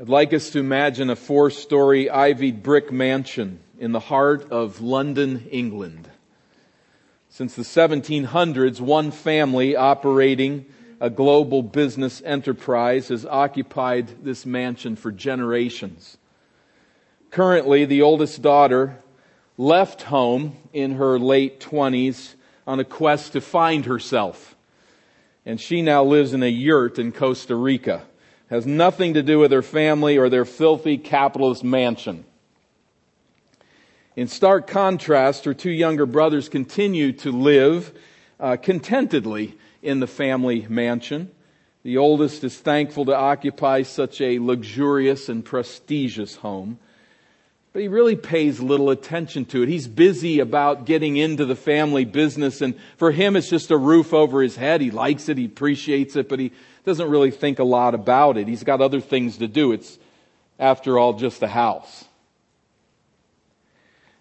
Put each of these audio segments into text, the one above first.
I'd like us to imagine a four story ivied brick mansion in the heart of London, England. Since the 1700s, one family operating a global business enterprise has occupied this mansion for generations. Currently, the oldest daughter left home in her late 20s on a quest to find herself. And she now lives in a yurt in Costa Rica has nothing to do with their family or their filthy capitalist mansion. In stark contrast, her two younger brothers continue to live uh, contentedly in the family mansion. The oldest is thankful to occupy such a luxurious and prestigious home, but he really pays little attention to it. He's busy about getting into the family business, and for him, it's just a roof over his head. He likes it, he appreciates it, but he doesn't really think a lot about it. He's got other things to do. It's, after all, just a house.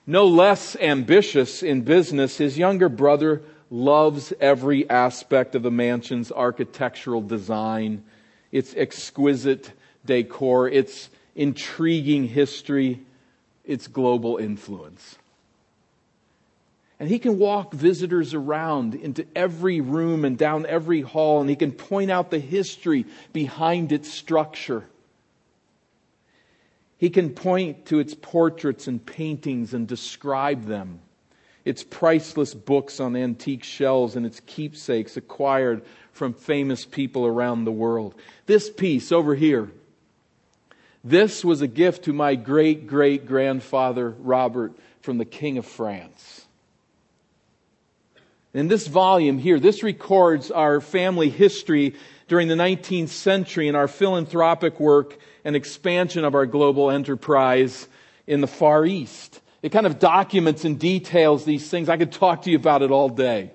No less ambitious in business, his younger brother loves every aspect of the mansion's architectural design, its exquisite decor, its intriguing history, its global influence. And he can walk visitors around into every room and down every hall, and he can point out the history behind its structure. He can point to its portraits and paintings and describe them, its priceless books on antique shelves and its keepsakes acquired from famous people around the world. This piece over here, this was a gift to my great great grandfather Robert from the King of France. In this volume here, this records our family history during the 19th century and our philanthropic work and expansion of our global enterprise in the Far East. It kind of documents and details these things. I could talk to you about it all day.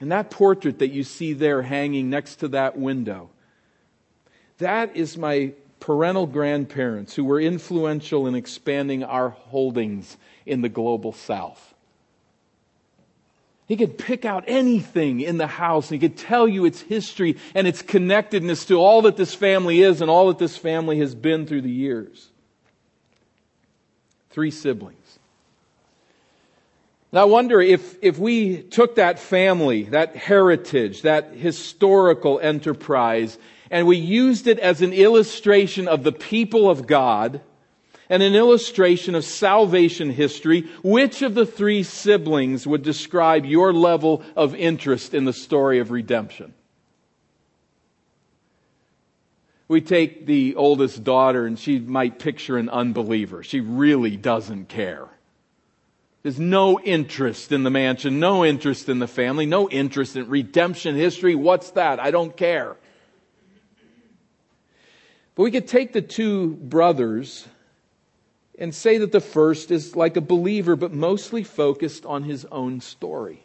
And that portrait that you see there hanging next to that window, that is my parental grandparents who were influential in expanding our holdings in the global south. He could pick out anything in the house and he could tell you its history and its connectedness to all that this family is and all that this family has been through the years. Three siblings. Now I wonder if, if we took that family, that heritage, that historical enterprise, and we used it as an illustration of the people of God, and an illustration of salvation history, which of the three siblings would describe your level of interest in the story of redemption? We take the oldest daughter and she might picture an unbeliever. She really doesn't care. There's no interest in the mansion, no interest in the family, no interest in redemption history. What's that? I don't care. But we could take the two brothers and say that the first is like a believer, but mostly focused on his own story.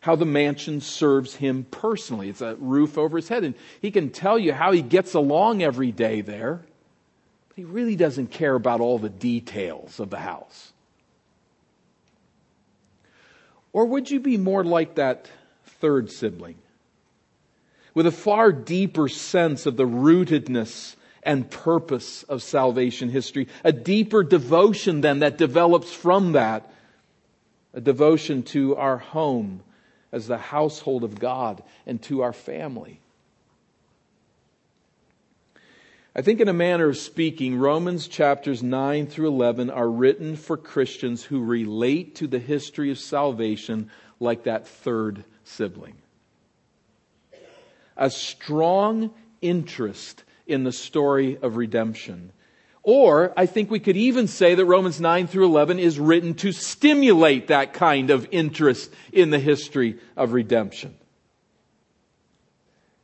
How the mansion serves him personally. It's a roof over his head, and he can tell you how he gets along every day there, but he really doesn't care about all the details of the house. Or would you be more like that third sibling? With a far deeper sense of the rootedness and purpose of salvation history. A deeper devotion then that develops from that. A devotion to our home as the household of God and to our family. I think, in a manner of speaking, Romans chapters 9 through 11 are written for Christians who relate to the history of salvation like that third sibling. A strong interest in the story of redemption. Or I think we could even say that Romans 9 through 11 is written to stimulate that kind of interest in the history of redemption.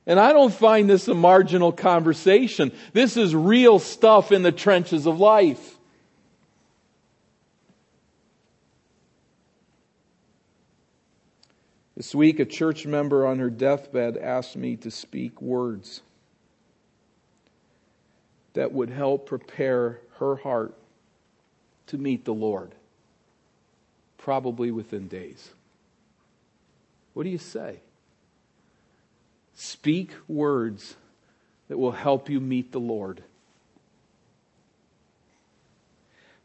And I don't find this a marginal conversation. This is real stuff in the trenches of life. This week, a church member on her deathbed asked me to speak words that would help prepare her heart to meet the Lord, probably within days. What do you say? Speak words that will help you meet the Lord.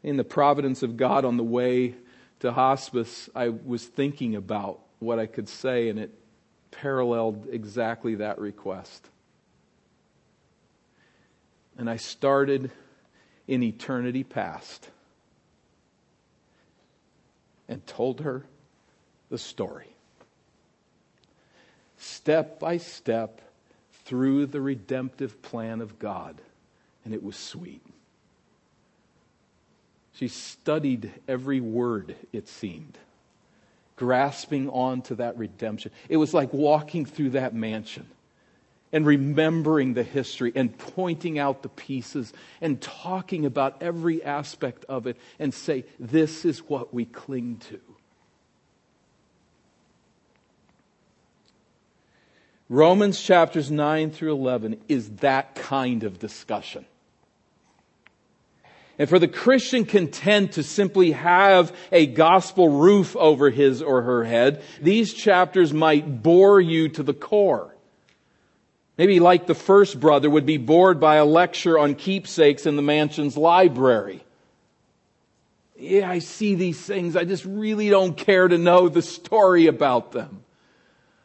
In the providence of God on the way to hospice, I was thinking about what I could say, and it paralleled exactly that request. And I started in eternity past and told her the story. Step by step through the redemptive plan of God. And it was sweet. She studied every word, it seemed, grasping on to that redemption. It was like walking through that mansion and remembering the history and pointing out the pieces and talking about every aspect of it and say, this is what we cling to. Romans chapters 9 through 11 is that kind of discussion. And for the Christian content to simply have a gospel roof over his or her head, these chapters might bore you to the core. Maybe like the first brother would be bored by a lecture on keepsakes in the mansion's library. Yeah, I see these things. I just really don't care to know the story about them.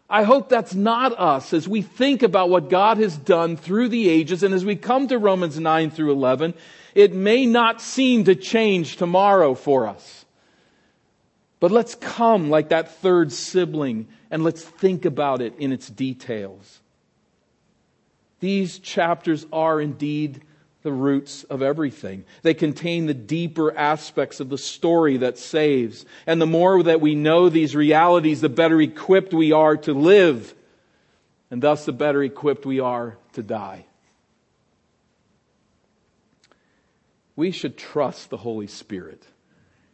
I hope that's not us as we think about what God has done through the ages and as we come to Romans 9 through 11, it may not seem to change tomorrow for us. But let's come like that third sibling and let's think about it in its details. These chapters are indeed the roots of everything. They contain the deeper aspects of the story that saves. And the more that we know these realities, the better equipped we are to live. And thus, the better equipped we are to die. We should trust the Holy Spirit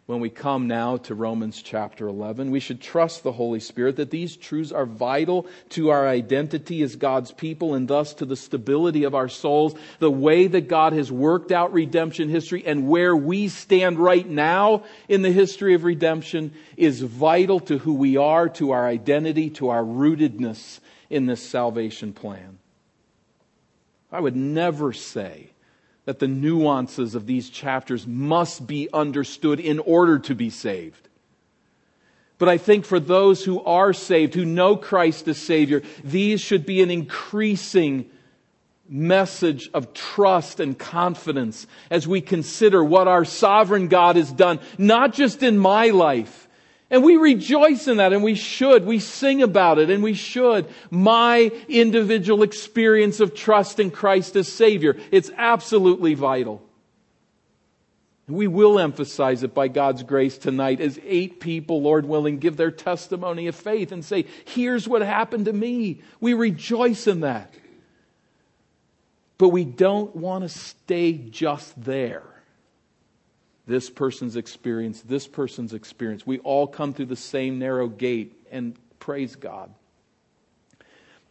when we come now to Romans chapter 11. We should trust the Holy Spirit that these truths are vital to our identity as God's people and thus to the stability of our souls, the way that God has worked out redemption history and where we stand right now in the history of redemption is vital to who we are, to our identity, to our rootedness in this salvation plan. I would never say that the nuances of these chapters must be understood in order to be saved. But I think for those who are saved, who know Christ as Savior, these should be an increasing message of trust and confidence as we consider what our sovereign God has done, not just in my life, and we rejoice in that and we should. We sing about it and we should. My individual experience of trust in Christ as Savior. It's absolutely vital. We will emphasize it by God's grace tonight as eight people, Lord willing, give their testimony of faith and say, here's what happened to me. We rejoice in that. But we don't want to stay just there this person's experience, this person's experience. We all come through the same narrow gate, and praise God.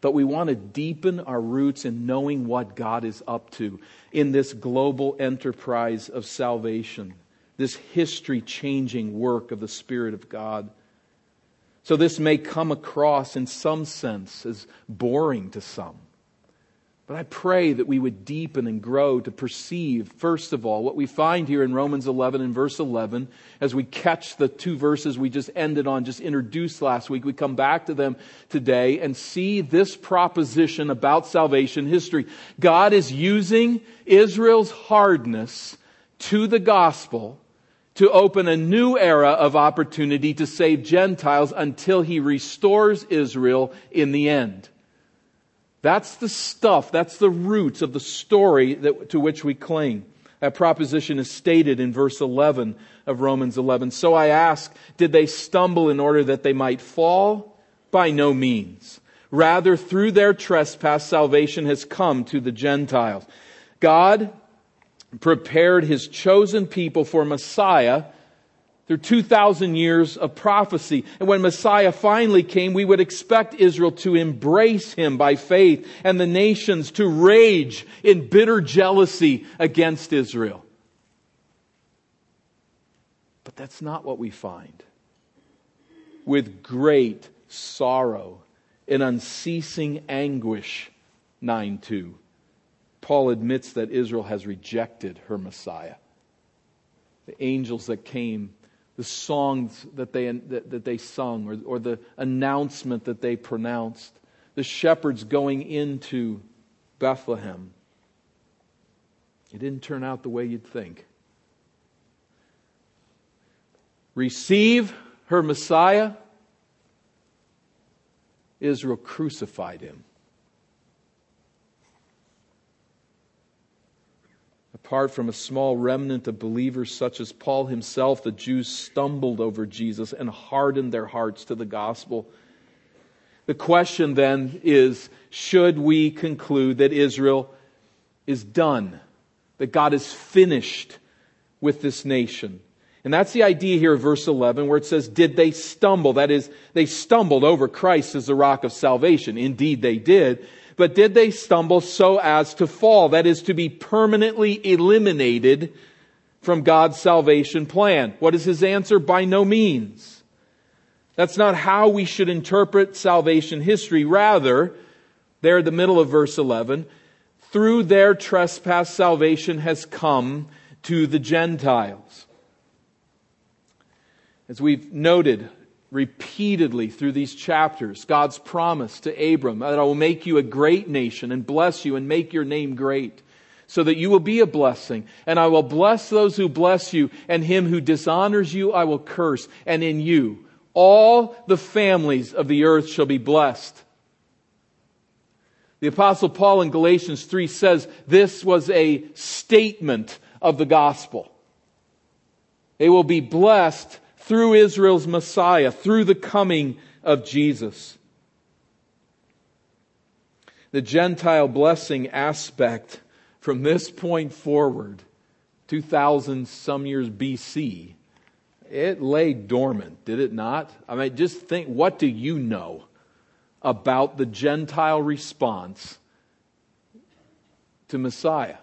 But we want to deepen our roots in knowing what God is up to in this global enterprise of salvation, this history changing work of the Spirit of God. So, this may come across in some sense as boring to some. But I pray that we would deepen and grow to perceive, first of all, what we find here in Romans 11 and verse 11 as we catch the two verses we just ended on, just introduced last week. We come back to them today and see this proposition about salvation history. God is using Israel's hardness to the gospel to open a new era of opportunity to save Gentiles until he restores Israel in the end. That's the stuff, that's the roots of the story that, to which we cling. That proposition is stated in verse 11 of Romans 11. So I ask, did they stumble in order that they might fall? By no means. Rather, through their trespass, salvation has come to the Gentiles. God prepared his chosen people for Messiah through 2,000 years of prophecy. And when Messiah finally came, we would expect Israel to embrace him by faith and the nations to rage in bitter jealousy against Israel. But that's not what we find. With great sorrow and unceasing anguish, 9 2. Paul admits that Israel has rejected her Messiah. The angels that came, the songs that they, that, that they sung, or, or the announcement that they pronounced, the shepherds going into Bethlehem. It didn't turn out the way you'd think. Receive her Messiah. Israel crucified him. Apart from a small remnant of believers such as Paul himself, the Jews stumbled over Jesus and hardened their hearts to the gospel. The question then is should we conclude that Israel is done, that God is finished with this nation? And that's the idea here of verse 11 where it says, Did they stumble? That is, they stumbled over Christ as the rock of salvation. Indeed, they did. But did they stumble so as to fall? That is to be permanently eliminated from God's salvation plan. What is his answer? By no means. That's not how we should interpret salvation history. Rather, there at the middle of verse 11, through their trespass, salvation has come to the Gentiles. As we've noted, repeatedly through these chapters God's promise to Abram that I will make you a great nation and bless you and make your name great so that you will be a blessing. And I will bless those who bless you, and him who dishonors you I will curse. And in you, all the families of the earth shall be blessed. The apostle Paul in Galatians 3 says this was a statement of the gospel. They will be blessed through Israel's Messiah, through the coming of Jesus. The Gentile blessing aspect from this point forward, 2000 some years BC, it lay dormant, did it not? I mean, just think what do you know about the Gentile response to Messiah?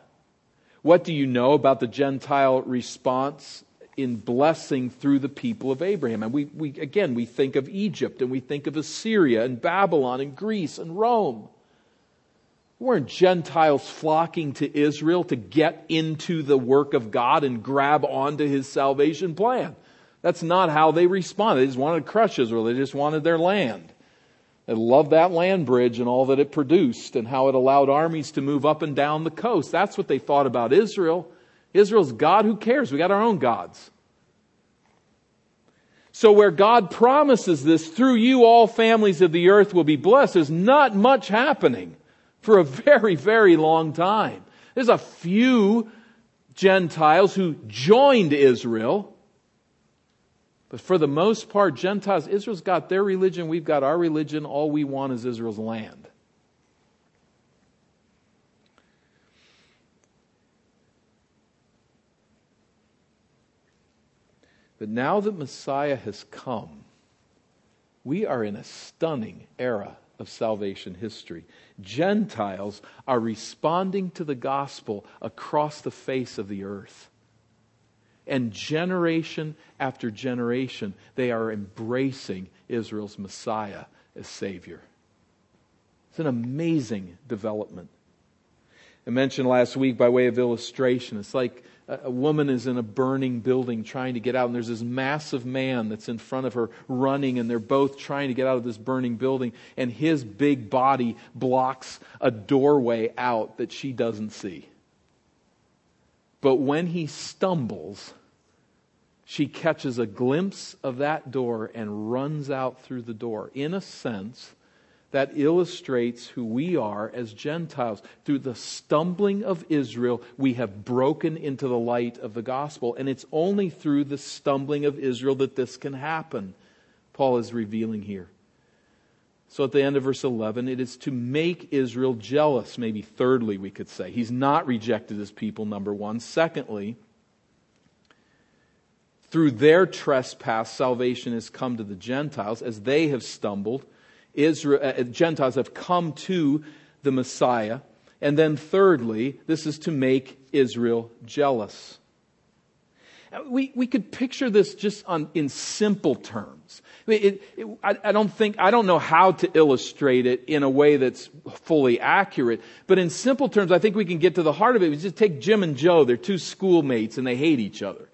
What do you know about the Gentile response in blessing through the people of Abraham. And we, we, again, we think of Egypt and we think of Assyria and Babylon and Greece and Rome. weren't Gentiles flocking to Israel to get into the work of God and grab onto his salvation plan. That's not how they responded. They just wanted to crush Israel. They just wanted their land. They loved that land bridge and all that it produced and how it allowed armies to move up and down the coast. That's what they thought about Israel. Israel's God, who cares? We got our own gods. So where God promises this, through you all families of the earth will be blessed, there's not much happening for a very, very long time. There's a few Gentiles who joined Israel. But for the most part, Gentiles, Israel's got their religion, we've got our religion. All we want is Israel's land. But now that Messiah has come, we are in a stunning era of salvation history. Gentiles are responding to the gospel across the face of the earth. And generation after generation, they are embracing Israel's Messiah as Savior. It's an amazing development. I mentioned last week by way of illustration, it's like a woman is in a burning building trying to get out, and there's this massive man that's in front of her running, and they're both trying to get out of this burning building, and his big body blocks a doorway out that she doesn't see. But when he stumbles, she catches a glimpse of that door and runs out through the door. In a sense, that illustrates who we are as Gentiles. Through the stumbling of Israel, we have broken into the light of the gospel. And it's only through the stumbling of Israel that this can happen, Paul is revealing here. So at the end of verse 11, it is to make Israel jealous, maybe thirdly, we could say. He's not rejected his people, number one. Secondly, through their trespass, salvation has come to the Gentiles as they have stumbled Israel, uh, Gentiles have come to the Messiah. And then thirdly, this is to make Israel jealous. We, we could picture this just on, in simple terms. It, it, I, I don't think, I don't know how to illustrate it in a way that's fully accurate, but in simple terms, I think we can get to the heart of it. We just take Jim and Joe, they're two schoolmates and they hate each other.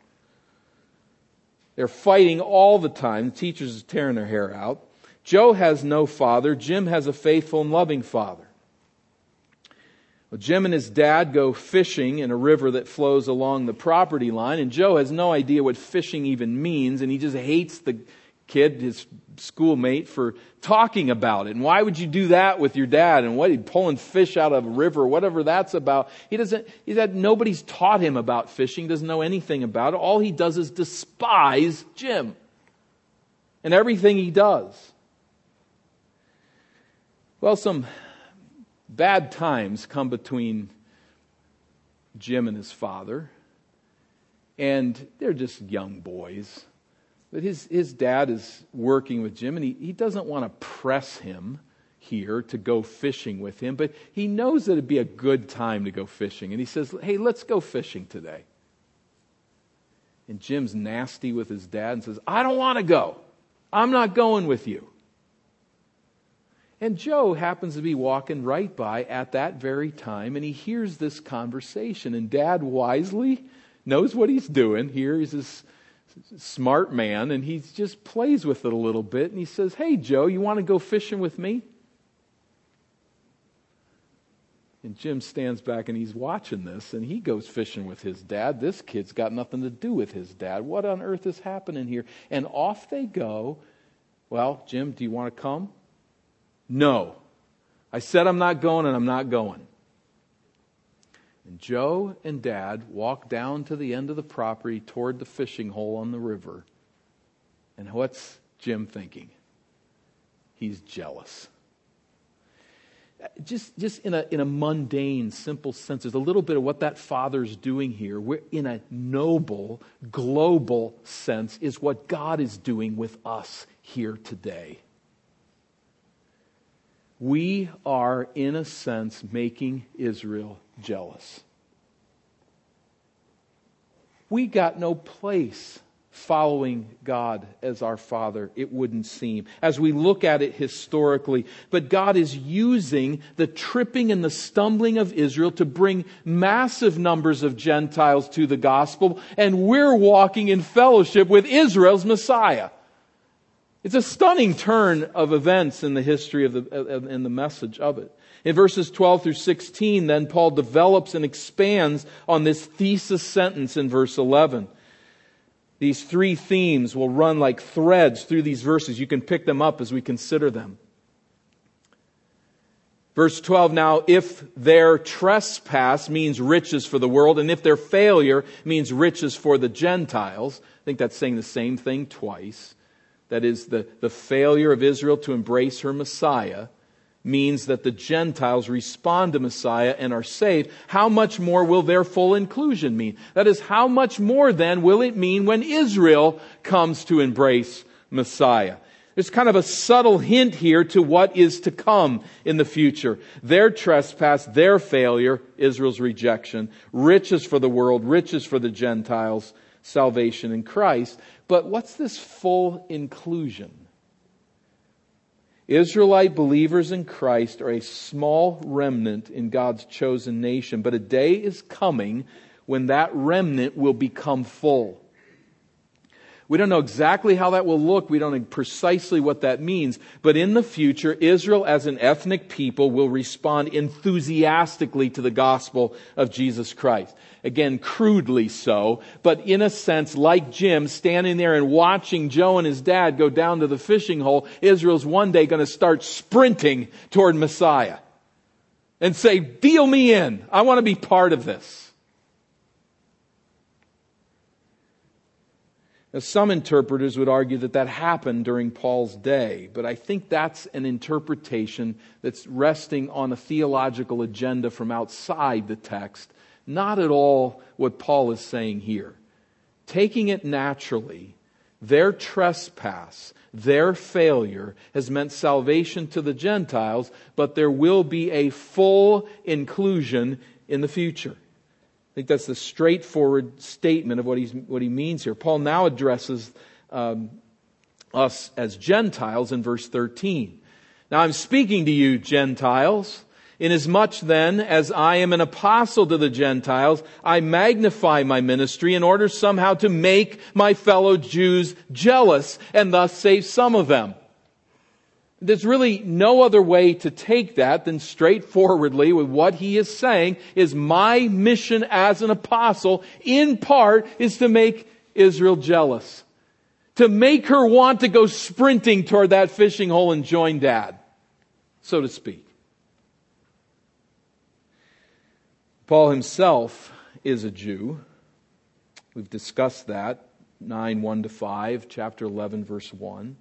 They're fighting all the time. The teachers are tearing their hair out. Joe has no father. Jim has a faithful and loving father. Well, Jim and his dad go fishing in a river that flows along the property line, and Joe has no idea what fishing even means, and he just hates the kid, his schoolmate, for talking about it. And why would you do that with your dad? And what, he pulling fish out of a river, whatever that's about. He doesn't, he's had, nobody's taught him about fishing, doesn't know anything about it. All he does is despise Jim and everything he does. Well, some bad times come between Jim and his father, and they're just young boys. But his, his dad is working with Jim, and he, he doesn't want to press him here to go fishing with him, but he knows that it'd be a good time to go fishing. And he says, Hey, let's go fishing today. And Jim's nasty with his dad and says, I don't want to go. I'm not going with you. And Joe happens to be walking right by at that very time, and he hears this conversation. And dad wisely knows what he's doing. Here he's this smart man, and he just plays with it a little bit. And he says, Hey, Joe, you want to go fishing with me? And Jim stands back and he's watching this, and he goes fishing with his dad. This kid's got nothing to do with his dad. What on earth is happening here? And off they go. Well, Jim, do you want to come? No. I said I'm not going, and I'm not going. And Joe and Dad walk down to the end of the property toward the fishing hole on the river. And what's Jim thinking? He's jealous. Just, just in, a, in a mundane, simple sense, there's a little bit of what that father's doing here. We're in a noble, global sense, is what God is doing with us here today. We are, in a sense, making Israel jealous. We got no place following God as our Father, it wouldn't seem, as we look at it historically. But God is using the tripping and the stumbling of Israel to bring massive numbers of Gentiles to the gospel, and we're walking in fellowship with Israel's Messiah. It's a stunning turn of events in the history of the, in the message of it. In verses 12 through 16, then Paul develops and expands on this thesis sentence in verse 11. These three themes will run like threads through these verses. You can pick them up as we consider them. Verse 12, now, if their trespass means riches for the world, and if their failure means riches for the Gentiles, I think that's saying the same thing twice. That is, the, the failure of Israel to embrace her Messiah means that the Gentiles respond to Messiah and are saved, how much more will their full inclusion mean? That is, how much more then will it mean when Israel comes to embrace Messiah? There's kind of a subtle hint here to what is to come in the future. Their trespass, their failure, Israel's rejection, riches for the world, riches for the Gentiles, salvation in Christ. But what's this full inclusion? Israelite believers in Christ are a small remnant in God's chosen nation, but a day is coming when that remnant will become full. We don't know exactly how that will look. We don't know precisely what that means. But in the future, Israel as an ethnic people will respond enthusiastically to the gospel of Jesus Christ. Again, crudely so, but in a sense, like Jim standing there and watching Joe and his dad go down to the fishing hole, Israel's one day going to start sprinting toward Messiah and say, deal me in. I want to be part of this. Now, some interpreters would argue that that happened during Paul's day, but I think that's an interpretation that's resting on a theological agenda from outside the text not at all what Paul is saying here. Taking it naturally, their trespass, their failure has meant salvation to the Gentiles, but there will be a full inclusion in the future. I think that's the straightforward statement of what, he's, what he means here. Paul now addresses um, us as Gentiles in verse 13. Now I'm speaking to you, Gentiles. Inasmuch then as I am an apostle to the Gentiles, I magnify my ministry in order somehow to make my fellow Jews jealous and thus save some of them. There's really no other way to take that than straightforwardly with what he is saying is my mission as an apostle in part is to make Israel jealous. To make her want to go sprinting toward that fishing hole and join dad, so to speak. Paul himself is a Jew. We've discussed that. 9, 1 to 5, chapter 11, verse 1.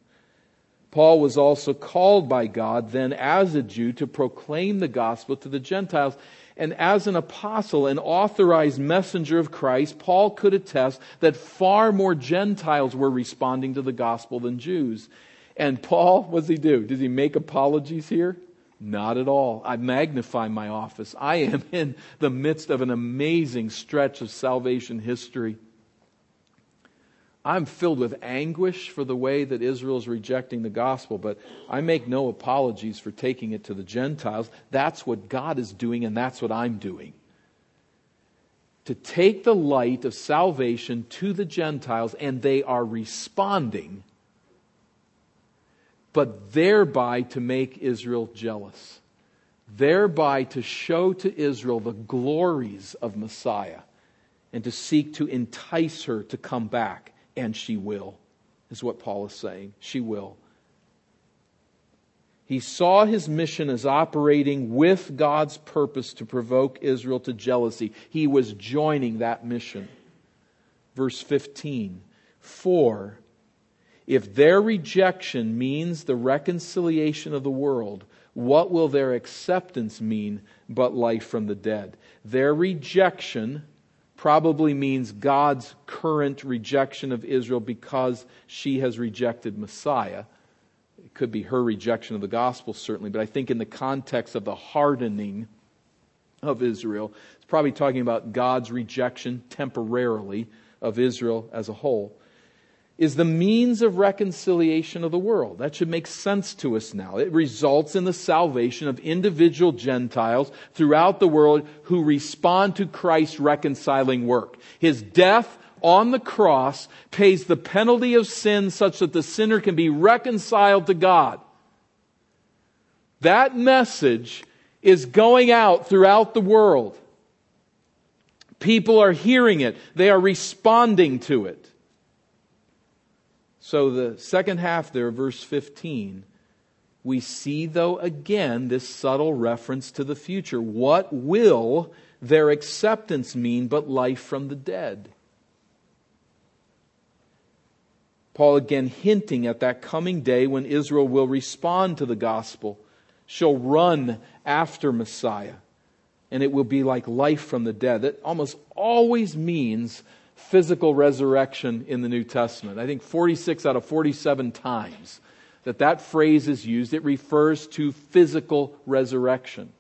Paul was also called by God then as a Jew to proclaim the gospel to the Gentiles. And as an apostle, an authorized messenger of Christ, Paul could attest that far more Gentiles were responding to the gospel than Jews. And Paul, what does he do? Does he make apologies here? Not at all. I magnify my office. I am in the midst of an amazing stretch of salvation history. I'm filled with anguish for the way that Israel is rejecting the gospel, but I make no apologies for taking it to the Gentiles. That's what God is doing, and that's what I'm doing. To take the light of salvation to the Gentiles, and they are responding, but thereby to make Israel jealous, thereby to show to Israel the glories of Messiah, and to seek to entice her to come back and she will, is what Paul is saying. She will. He saw his mission as operating with God's purpose to provoke Israel to jealousy. He was joining that mission. Verse 15 For if their rejection means the reconciliation of the world, what will their acceptance mean but life from the dead? Their rejection probably means God's current rejection of Israel because she has rejected Messiah. It could be her rejection of the gospel, certainly, but I think in the context of the hardening of Israel, it's probably talking about God's rejection temporarily of Israel as a whole is the means of reconciliation of the world. That should make sense to us now. It results in the salvation of individual Gentiles throughout the world who respond to Christ's reconciling work. His death on the cross pays the penalty of sin such that the sinner can be reconciled to God. That message is going out throughout the world. People are hearing it. They are responding to it. So the second half there, verse 15, we see though again this subtle reference to the future. What will their acceptance mean but life from the dead? Paul again hinting at that coming day when Israel will respond to the gospel. She'll run after Messiah, and it will be like life from the dead. That almost always means physical resurrection in the New Testament. I think 46 out of 47 times that that phrase is used, it refers to physical resurrection.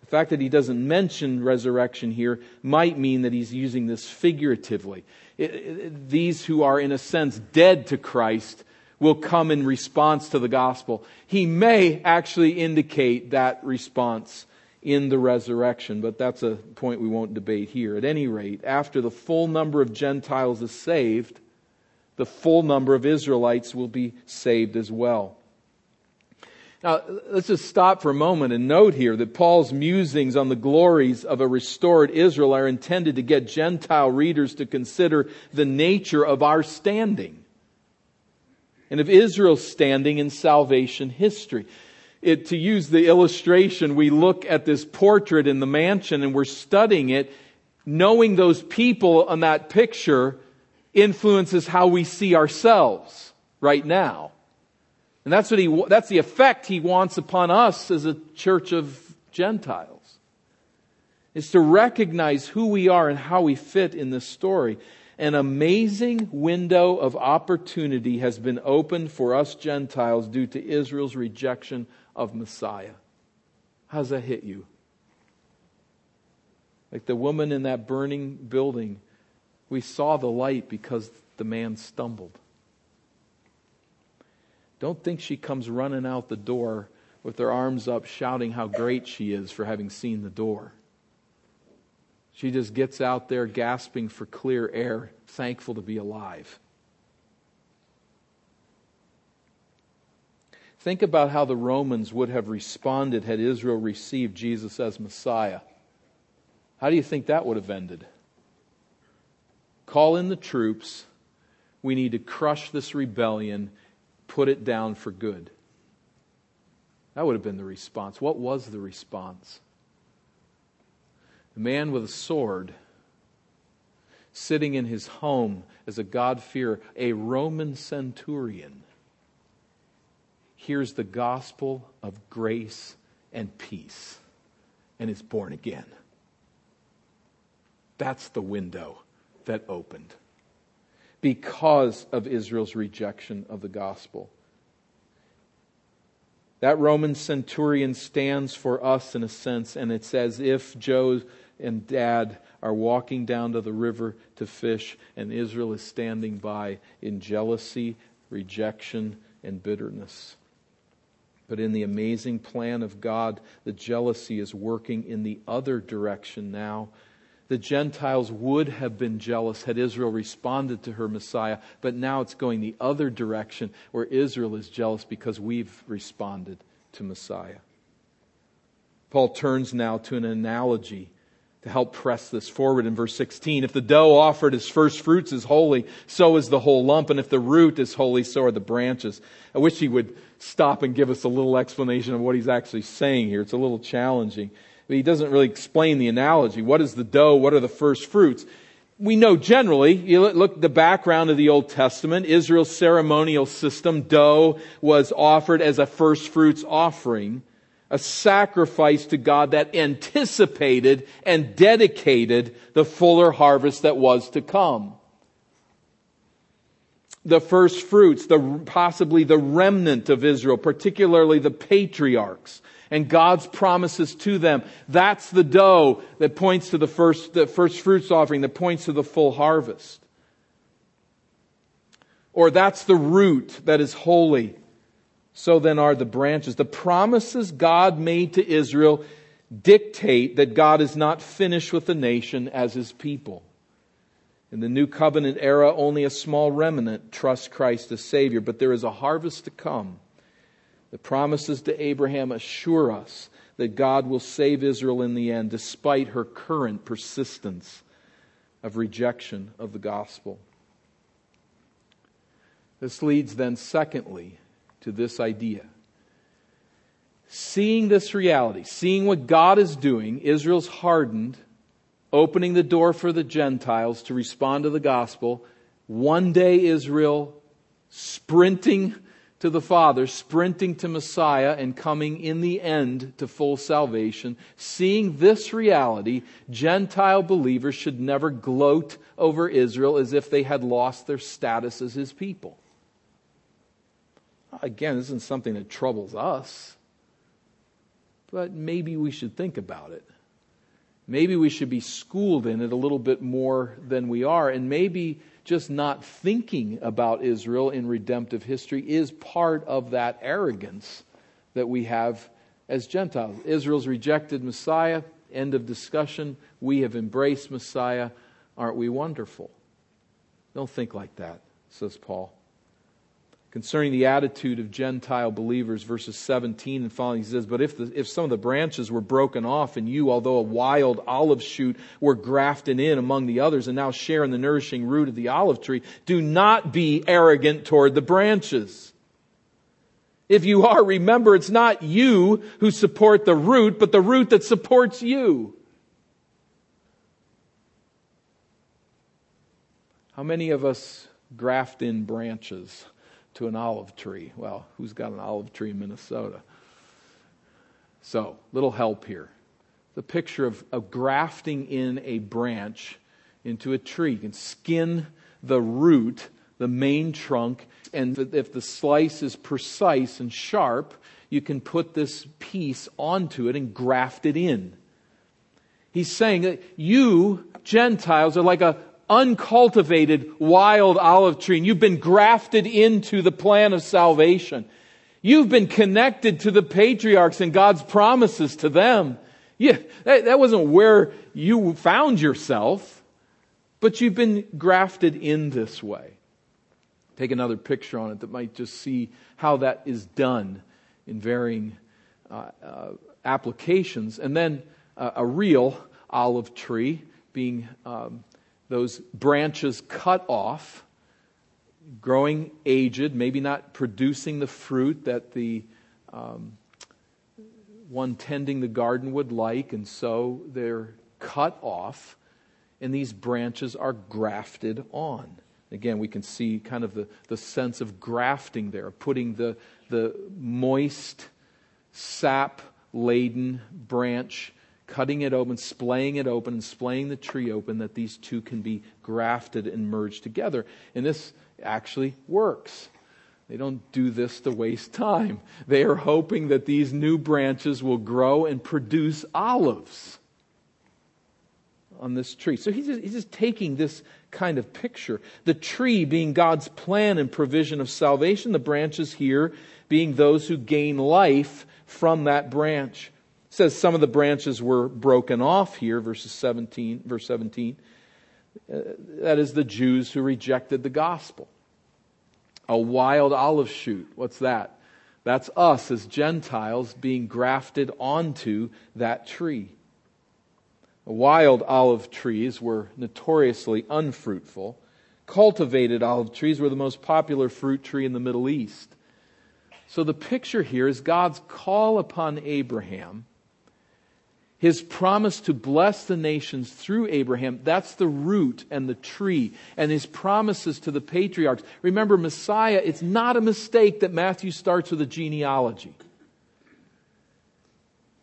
The fact that he doesn't mention resurrection here might mean that he's using this figuratively. It, it, these who are, in a sense, dead to Christ will come in response to the gospel. He may actually indicate that response in the resurrection, but that's a point we won't debate here. At any rate, after the full number of Gentiles is saved, the full number of Israelites will be saved as well. Now, let's just stop for a moment and note here that Paul's musings on the glories of a restored Israel are intended to get Gentile readers to consider the nature of our standing and of Israel's standing in salvation history it, to use the illustration, we look at this portrait in the mansion and we're studying it, knowing those people on that picture influences how we see ourselves right now. And that's what he, that's the effect he wants upon us as a church of Gentiles. Is to recognize who we are and how we fit in this story. An amazing window of opportunity has been opened for us Gentiles due to Israel's rejection of Messiah. How's that hit you? Like the woman in that burning building, we saw the light because the man stumbled. Don't think she comes running out the door with her arms up, shouting how great she is for having seen the door. She just gets out there gasping for clear air, thankful to be alive. Think about how the Romans would have responded had Israel received Jesus as Messiah. How do you think that would have ended? Call in the troops. We need to crush this rebellion, put it down for good. That would have been the response. What was the response? A man with a sword sitting in his home as a God-fearer, a Roman centurion, hears the gospel of grace and peace and is born again. That's the window that opened because of Israel's rejection of the gospel. That Roman centurion stands for us in a sense, and it's as if Joe and dad are walking down to the river to fish, and Israel is standing by in jealousy, rejection, and bitterness. But in the amazing plan of God, the jealousy is working in the other direction now. The Gentiles would have been jealous had Israel responded to her Messiah, but now it's going the other direction where Israel is jealous because we've responded to Messiah. Paul turns now to an analogy to help press this forward in verse 16. If the dough offered as first fruits is holy, so is the whole lump. And if the root is holy, so are the branches. I wish he would stop and give us a little explanation of what he's actually saying here. It's a little challenging. But he doesn't really explain the analogy. What is the dough? What are the first fruits? We know generally, you look the background of the Old Testament, Israel's ceremonial system, dough was offered as a first fruits offering a sacrifice to God that anticipated and dedicated the fuller harvest that was to come. The first fruits, the, possibly the remnant of Israel, particularly the patriarchs, and God's promises to them. That's the dough that points to the first, the first fruits offering, that points to the full harvest. Or that's the root that is holy so then are the branches. The promises God made to Israel dictate that God is not finished with the nation as his people. In the new covenant era, only a small remnant trusts Christ as Savior, but there is a harvest to come. The promises to Abraham assure us that God will save Israel in the end, despite her current persistence of rejection of the gospel. This leads then, secondly, to this idea. Seeing this reality, seeing what God is doing, Israel's hardened, opening the door for the Gentiles to respond to the gospel. One day, Israel sprinting to the Father, sprinting to Messiah, and coming in the end to full salvation. Seeing this reality, Gentile believers should never gloat over Israel as if they had lost their status as his people. Again, this isn't something that troubles us, but maybe we should think about it. Maybe we should be schooled in it a little bit more than we are, and maybe just not thinking about Israel in redemptive history is part of that arrogance that we have as Gentiles. Israel's rejected Messiah, end of discussion. We have embraced Messiah. Aren't we wonderful? Don't think like that, says Paul concerning the attitude of Gentile believers, verses 17 and following, he says, But if, the, if some of the branches were broken off, and you, although a wild olive shoot, were grafted in among the others, and now share in the nourishing root of the olive tree, do not be arrogant toward the branches. If you are, remember it's not you who support the root, but the root that supports you. How many of us graft in branches? To an olive tree. Well, who's got an olive tree in Minnesota? So, little help here. The picture of, of grafting in a branch into a tree. You can skin the root, the main trunk, and if the slice is precise and sharp, you can put this piece onto it and graft it in. He's saying that you, Gentiles, are like a uncultivated wild olive tree and you've been grafted into the plan of salvation. You've been connected to the patriarchs and God's promises to them. Yeah, that, that wasn't where you found yourself, but you've been grafted in this way. Take another picture on it that might just see how that is done in varying uh, uh, applications. And then uh, a real olive tree being um, those branches cut off, growing aged, maybe not producing the fruit that the um, one tending the garden would like, and so they're cut off, and these branches are grafted on. Again, we can see kind of the, the sense of grafting there, putting the, the moist, sap laden branch, cutting it open, splaying it open, and splaying the tree open, that these two can be grafted and merged together. And this actually works. They don't do this to waste time. They are hoping that these new branches will grow and produce olives on this tree. So he's just, he's just taking this kind of picture. The tree being God's plan and provision of salvation, the branches here being those who gain life from that branch. Says some of the branches were broken off here, verses 17, verse 17. Uh, that is the Jews who rejected the gospel. A wild olive shoot. What's that? That's us as Gentiles being grafted onto that tree. Wild olive trees were notoriously unfruitful. Cultivated olive trees were the most popular fruit tree in the Middle East. So the picture here is God's call upon Abraham, his promise to bless the nations through Abraham. That's the root and the tree, and his promises to the patriarchs. Remember, Messiah, it's not a mistake that Matthew starts with a genealogy.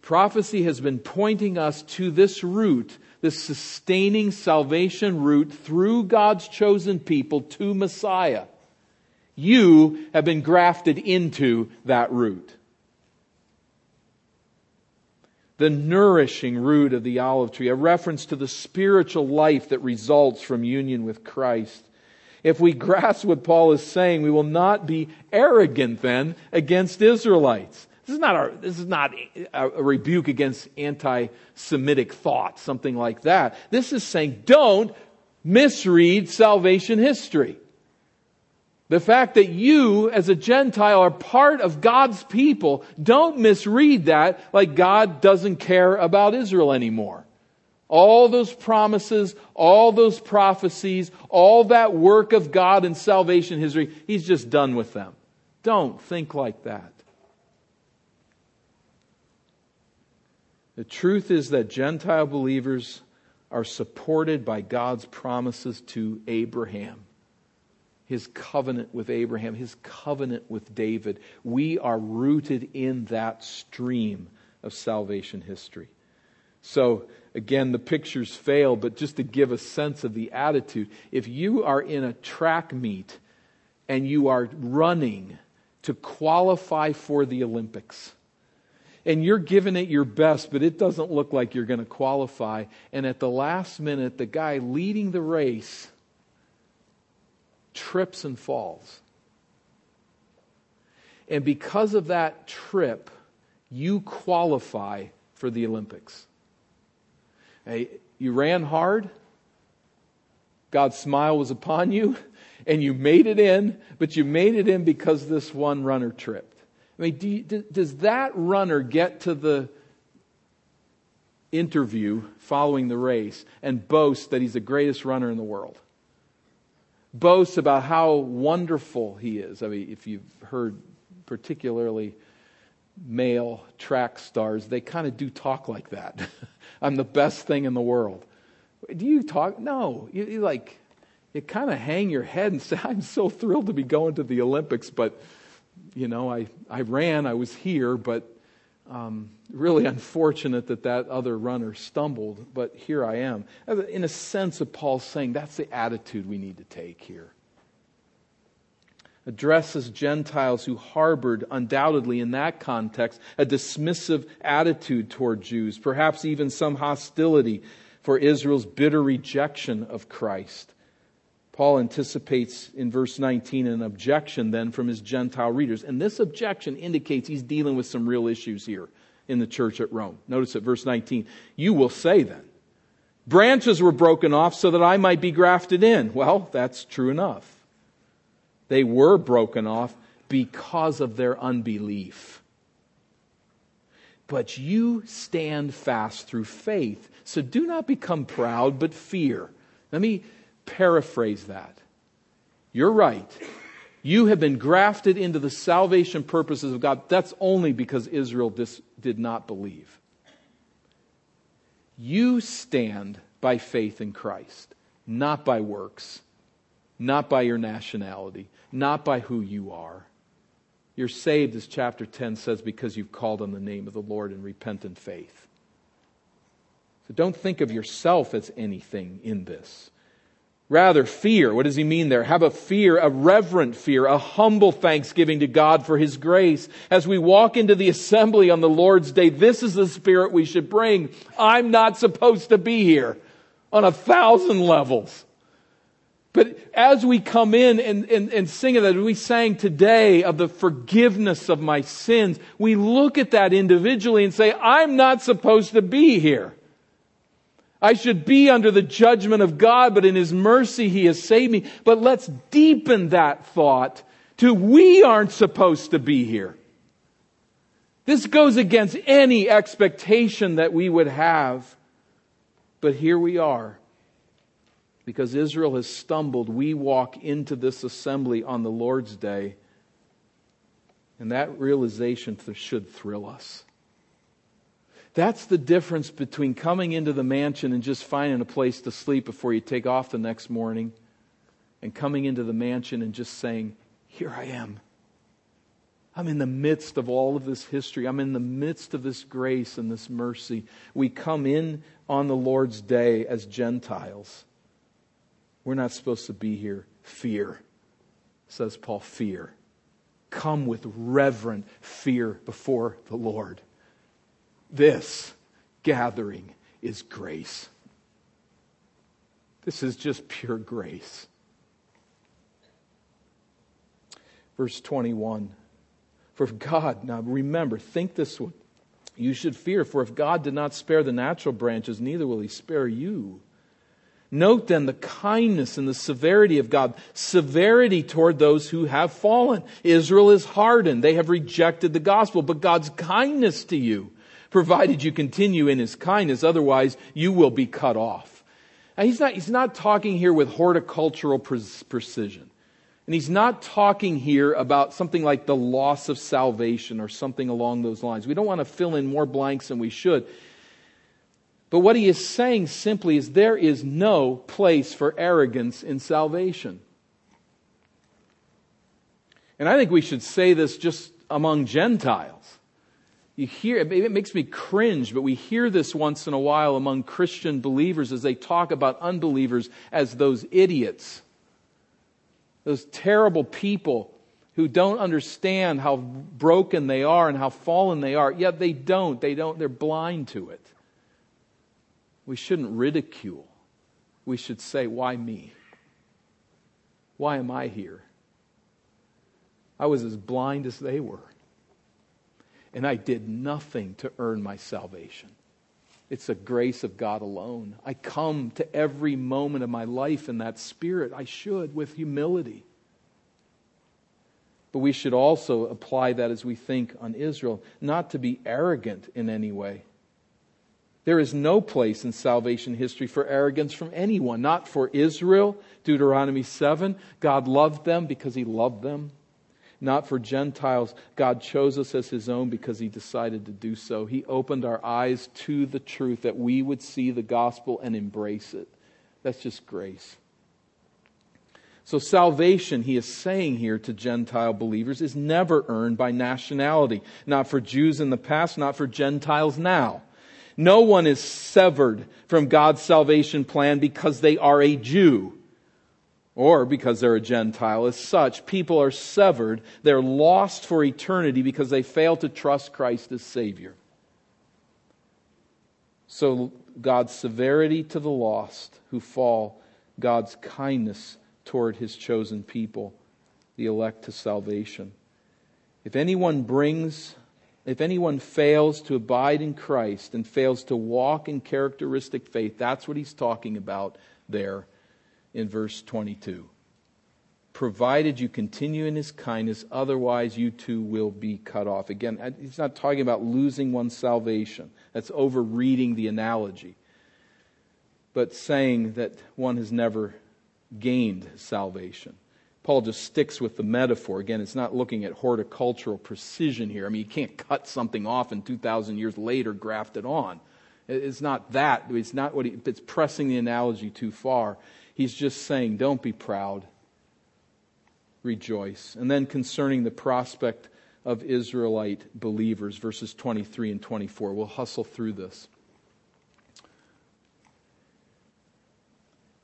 Prophecy has been pointing us to this root, this sustaining salvation root through God's chosen people to Messiah. You have been grafted into that root. The nourishing root of the olive tree, a reference to the spiritual life that results from union with Christ. If we grasp what Paul is saying, we will not be arrogant then against Israelites. This is not, our, this is not a, rebuke against anti Semitic thought, something like that. This is saying don't misread salvation history. The fact that you, as a Gentile, are part of God's people, don't misread that like God doesn't care about Israel anymore. All those promises, all those prophecies, all that work of God in salvation history, He's just done with them. Don't think like that. The truth is that Gentile believers are supported by God's promises to Abraham, his covenant with Abraham, his covenant with David. We are rooted in that stream of salvation history. So, again, the pictures fail, but just to give a sense of the attitude, if you are in a track meet and you are running to qualify for the Olympics, and you're giving it your best, but it doesn't look like you're going to qualify. And at the last minute, the guy leading the race trips and falls. And because of that trip, you qualify for the Olympics. Hey, you ran hard, God's smile was upon you, and you made it in, but you made it in because this one runner tripped. I mean, do you, does that runner get to the interview following the race and boast that he's the greatest runner in the world? Boasts about how wonderful he is. I mean, if you've heard particularly male track stars, they kind of do talk like that. I'm the best thing in the world. Do you talk? No. You, you like, you kind of hang your head and say, I'm so thrilled to be going to the Olympics, but you know, I, I ran, I was here, but um, really unfortunate that that other runner stumbled, but here I am. In a sense of Paul's saying that's the attitude we need to take here. addresses Gentiles who harbored, undoubtedly in that context, a dismissive attitude toward Jews, perhaps even some hostility for Israel's bitter rejection of Christ. Paul anticipates in verse 19 an objection then from his Gentile readers. And this objection indicates he's dealing with some real issues here in the church at Rome. Notice at verse 19, you will say then, branches were broken off so that I might be grafted in. Well, that's true enough. They were broken off because of their unbelief. But you stand fast through faith. So do not become proud, but fear. Let me paraphrase that. You're right. You have been grafted into the salvation purposes of God. That's only because Israel dis- did not believe. You stand by faith in Christ, not by works, not by your nationality, not by who you are. You're saved, as chapter 10 says, because you've called on the name of the Lord in repentant faith. So don't think of yourself as anything in this. Rather, fear. What does he mean there? Have a fear, a reverent fear, a humble thanksgiving to God for his grace. As we walk into the assembly on the Lord's day, this is the spirit we should bring. I'm not supposed to be here on a thousand levels. But as we come in and, and, and sing it, as we sang today of the forgiveness of my sins, we look at that individually and say, I'm not supposed to be here. I should be under the judgment of God, but in His mercy He has saved me. But let's deepen that thought to we aren't supposed to be here. This goes against any expectation that we would have. But here we are because Israel has stumbled, we walk into this assembly on the Lord's day. And that realization should thrill us. That's the difference between coming into the mansion and just finding a place to sleep before you take off the next morning and coming into the mansion and just saying, Here I am. I'm in the midst of all of this history. I'm in the midst of this grace and this mercy. We come in on the Lord's day as Gentiles. We're not supposed to be here. Fear, says Paul, fear. Come with reverent fear before the Lord. This gathering is grace. This is just pure grace. Verse 21. For God, now remember, think this one. You should fear, for if God did not spare the natural branches, neither will he spare you. Note then the kindness and the severity of God. Severity toward those who have fallen. Israel is hardened. They have rejected the gospel, but God's kindness to you, provided you continue in his kindness, otherwise you will be cut off. Now, he's not, he's not talking here with horticultural precision. And he's not talking here about something like the loss of salvation or something along those lines. We don't want to fill in more blanks than we should. But what he is saying simply is there is no place for arrogance in salvation. And I think we should say this just among Gentiles. You hear, it makes me cringe, but we hear this once in a while among Christian believers as they talk about unbelievers as those idiots, those terrible people who don't understand how broken they are and how fallen they are. Yet they don't. They don't. They're blind to it. We shouldn't ridicule. We should say, Why me? Why am I here? I was as blind as they were. And I did nothing to earn my salvation. It's the grace of God alone. I come to every moment of my life in that spirit. I should, with humility. But we should also apply that as we think on Israel, not to be arrogant in any way. There is no place in salvation history for arrogance from anyone, not for Israel. Deuteronomy 7, God loved them because he loved them. Not for Gentiles. God chose us as his own because he decided to do so. He opened our eyes to the truth that we would see the gospel and embrace it. That's just grace. So, salvation, he is saying here to Gentile believers, is never earned by nationality. Not for Jews in the past, not for Gentiles now. No one is severed from God's salvation plan because they are a Jew or because they're a Gentile. As such, people are severed. They're lost for eternity because they fail to trust Christ as Savior. So, God's severity to the lost who fall, God's kindness toward his chosen people, the elect to salvation. If anyone brings, if anyone fails to abide in Christ and fails to walk in characteristic faith, that's what he's talking about there in verse 22. Provided you continue in his kindness, otherwise you too will be cut off. Again, he's not talking about losing one's salvation. That's overreading the analogy. But saying that one has never gained salvation. Paul just sticks with the metaphor. Again, it's not looking at horticultural precision here. I mean, you can't cut something off and 2,000 years later graft it on. It's not that. It's not what he, it's pressing the analogy too far. He's just saying, don't be proud. Rejoice. And then concerning the prospect of Israelite believers, verses 23 and 24. We'll hustle through this.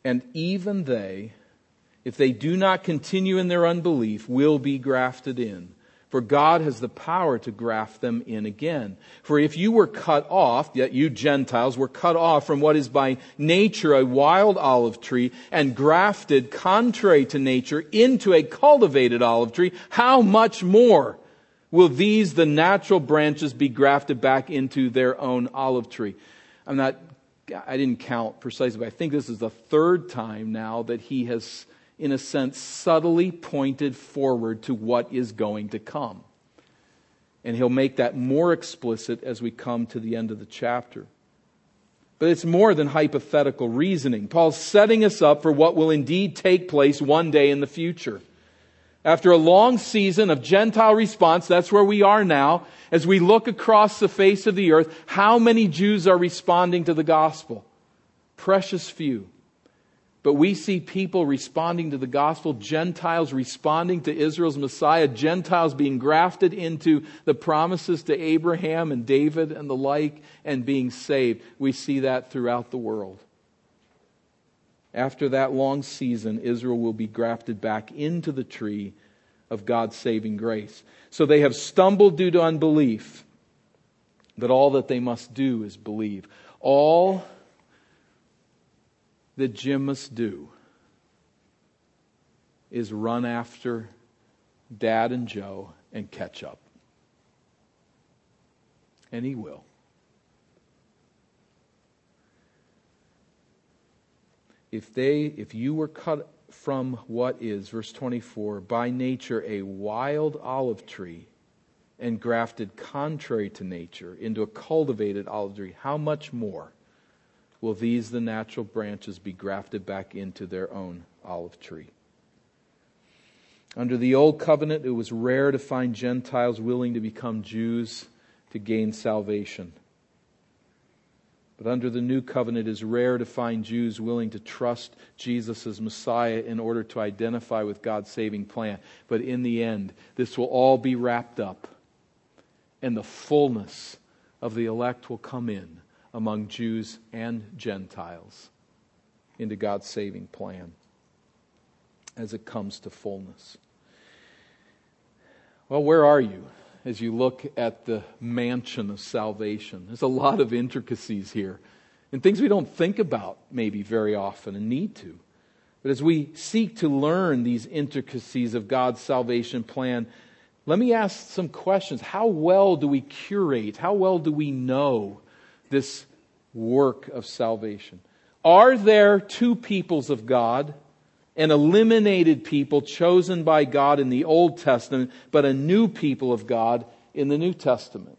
And even they, if they do not continue in their unbelief, will be grafted in. For God has the power to graft them in again. For if you were cut off, yet you Gentiles were cut off from what is by nature a wild olive tree and grafted contrary to nature into a cultivated olive tree, how much more will these, the natural branches, be grafted back into their own olive tree? I'm not, I didn't count precisely, but I think this is the third time now that he has in a sense, subtly pointed forward to what is going to come. And he'll make that more explicit as we come to the end of the chapter. But it's more than hypothetical reasoning. Paul's setting us up for what will indeed take place one day in the future. After a long season of Gentile response, that's where we are now. As we look across the face of the earth, how many Jews are responding to the gospel? Precious few. But we see people responding to the gospel, Gentiles responding to Israel's Messiah, Gentiles being grafted into the promises to Abraham and David and the like, and being saved. We see that throughout the world. After that long season, Israel will be grafted back into the tree of God's saving grace. So they have stumbled due to unbelief, but all that they must do is believe. All that Jim must do is run after Dad and Joe and catch up. And he will. If they if you were cut from what is verse 24 by nature a wild olive tree and grafted contrary to nature into a cultivated olive tree how much more will these, the natural branches, be grafted back into their own olive tree. Under the Old Covenant, it was rare to find Gentiles willing to become Jews to gain salvation. But under the New Covenant, it is rare to find Jews willing to trust Jesus as Messiah in order to identify with God's saving plan. But in the end, this will all be wrapped up, and the fullness of the elect will come in among Jews and Gentiles into God's saving plan as it comes to fullness. Well, where are you as you look at the mansion of salvation? There's a lot of intricacies here and things we don't think about maybe very often and need to. But as we seek to learn these intricacies of God's salvation plan, let me ask some questions. How well do we curate? How well do we know this work of salvation. Are there two peoples of God? An eliminated people chosen by God in the Old Testament, but a new people of God in the New Testament?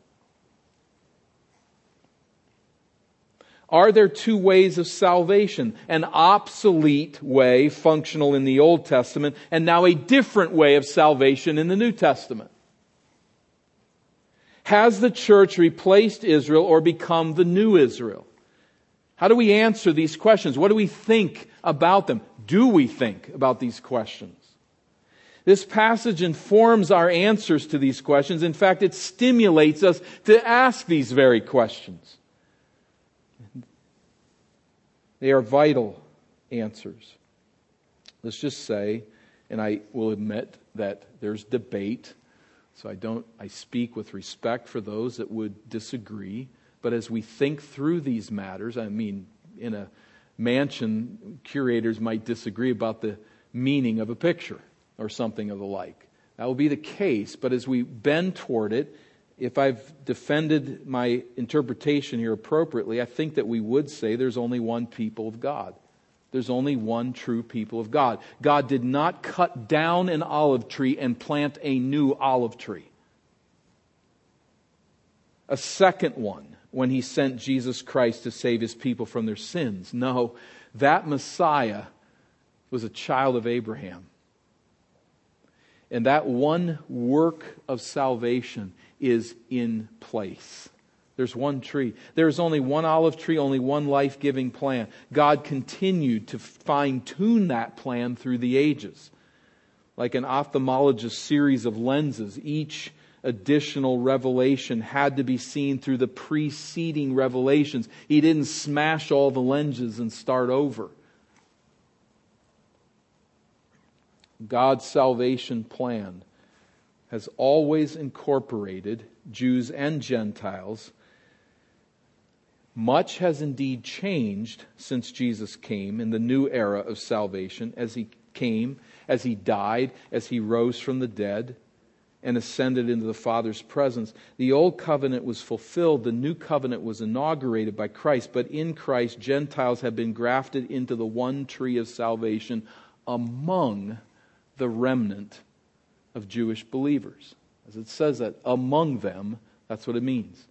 Are there two ways of salvation? An obsolete way, functional in the Old Testament, and now a different way of salvation in the New Testament? Has the church replaced Israel or become the new Israel? How do we answer these questions? What do we think about them? Do we think about these questions? This passage informs our answers to these questions. In fact, it stimulates us to ask these very questions. They are vital answers. Let's just say, and I will admit that there's debate, so I don't I speak with respect for those that would disagree. But as we think through these matters, I mean, in a mansion, curators might disagree about the meaning of a picture or something of the like. That will be the case, but as we bend toward it, if I've defended my interpretation here appropriately, I think that we would say there's only one people of God. There's only one true people of God. God did not cut down an olive tree and plant a new olive tree. A second one when he sent Jesus Christ to save his people from their sins. No, that Messiah was a child of Abraham. And that one work of salvation is in place. There's one tree. There's only one olive tree, only one life giving plan. God continued to fine tune that plan through the ages. Like an ophthalmologist's series of lenses, each additional revelation had to be seen through the preceding revelations. He didn't smash all the lenses and start over. God's salvation plan has always incorporated Jews and Gentiles. Much has indeed changed since Jesus came in the new era of salvation as he came, as he died, as he rose from the dead and ascended into the Father's presence. The old covenant was fulfilled, the new covenant was inaugurated by Christ, but in Christ, Gentiles have been grafted into the one tree of salvation among the remnant of Jewish believers. As it says that, among them, that's what it means.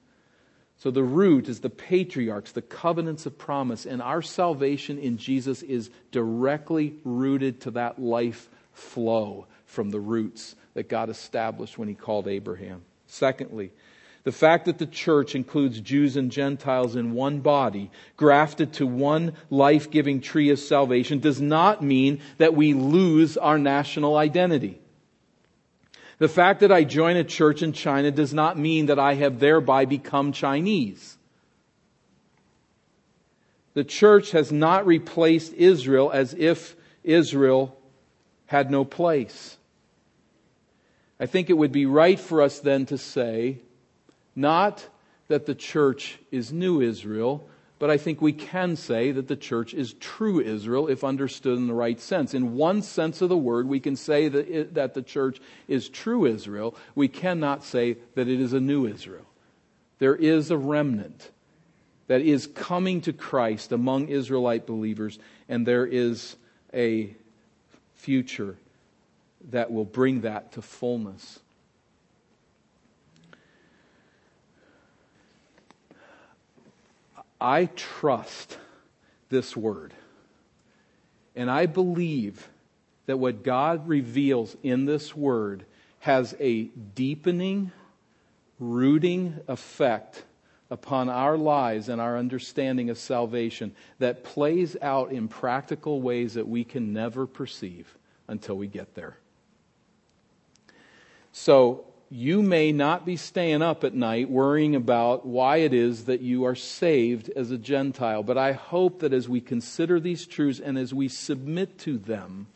So the root is the patriarchs, the covenants of promise, and our salvation in Jesus is directly rooted to that life flow from the roots that God established when he called Abraham. Secondly, the fact that the church includes Jews and Gentiles in one body, grafted to one life giving tree of salvation, does not mean that we lose our national identity. The fact that I join a church in China does not mean that I have thereby become Chinese. The church has not replaced Israel as if Israel had no place. I think it would be right for us then to say not that the church is new Israel, but I think we can say that the church is true Israel if understood in the right sense. In one sense of the word, we can say that, it, that the church is true Israel. We cannot say that it is a new Israel. There is a remnant that is coming to Christ among Israelite believers, and there is a future that will bring that to fullness. I trust this word. And I believe that what God reveals in this word has a deepening, rooting effect upon our lives and our understanding of salvation that plays out in practical ways that we can never perceive until we get there. So, you may not be staying up at night worrying about why it is that you are saved as a Gentile. But I hope that as we consider these truths and as we submit to them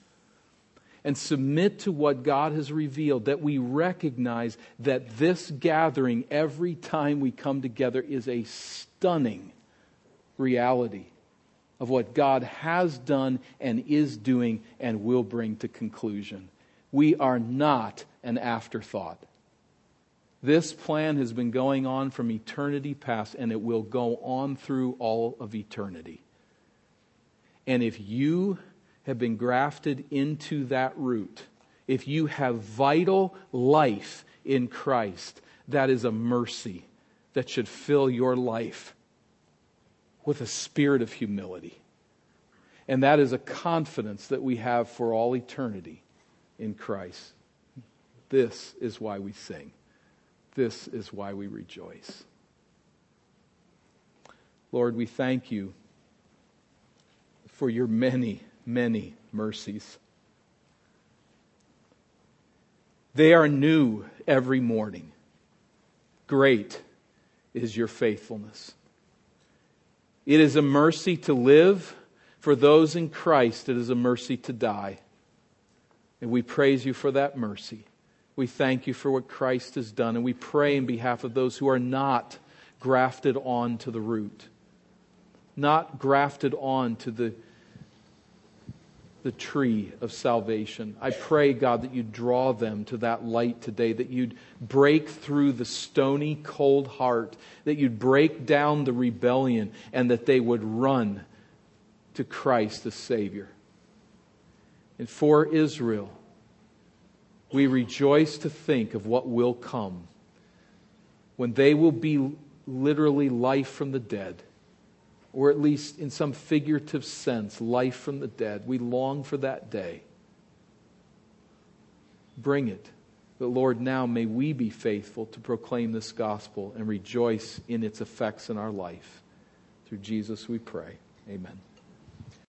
and submit to what God has revealed, that we recognize that this gathering, every time we come together, is a stunning reality of what God has done and is doing and will bring to conclusion. We are not an afterthought. This plan has been going on from eternity past, and it will go on through all of eternity. And if you have been grafted into that root, if you have vital life in Christ, that is a mercy that should fill your life with a spirit of humility. And that is a confidence that we have for all eternity in Christ. This is why we sing. This is why we rejoice. Lord, we thank you for your many, many mercies. They are new every morning. Great is your faithfulness. It is a mercy to live. For those in Christ, it is a mercy to die. And we praise you for that mercy. We thank you for what Christ has done. And we pray in behalf of those who are not grafted on to the root, not grafted on to the, the tree of salvation. I pray, God, that you draw them to that light today, that you'd break through the stony, cold heart, that you'd break down the rebellion, and that they would run to Christ the Savior. And for Israel, we rejoice to think of what will come when they will be literally life from the dead, or at least in some figurative sense, life from the dead. We long for that day. Bring it. But Lord, now may we be faithful to proclaim this gospel and rejoice in its effects in our life. Through Jesus we pray. Amen.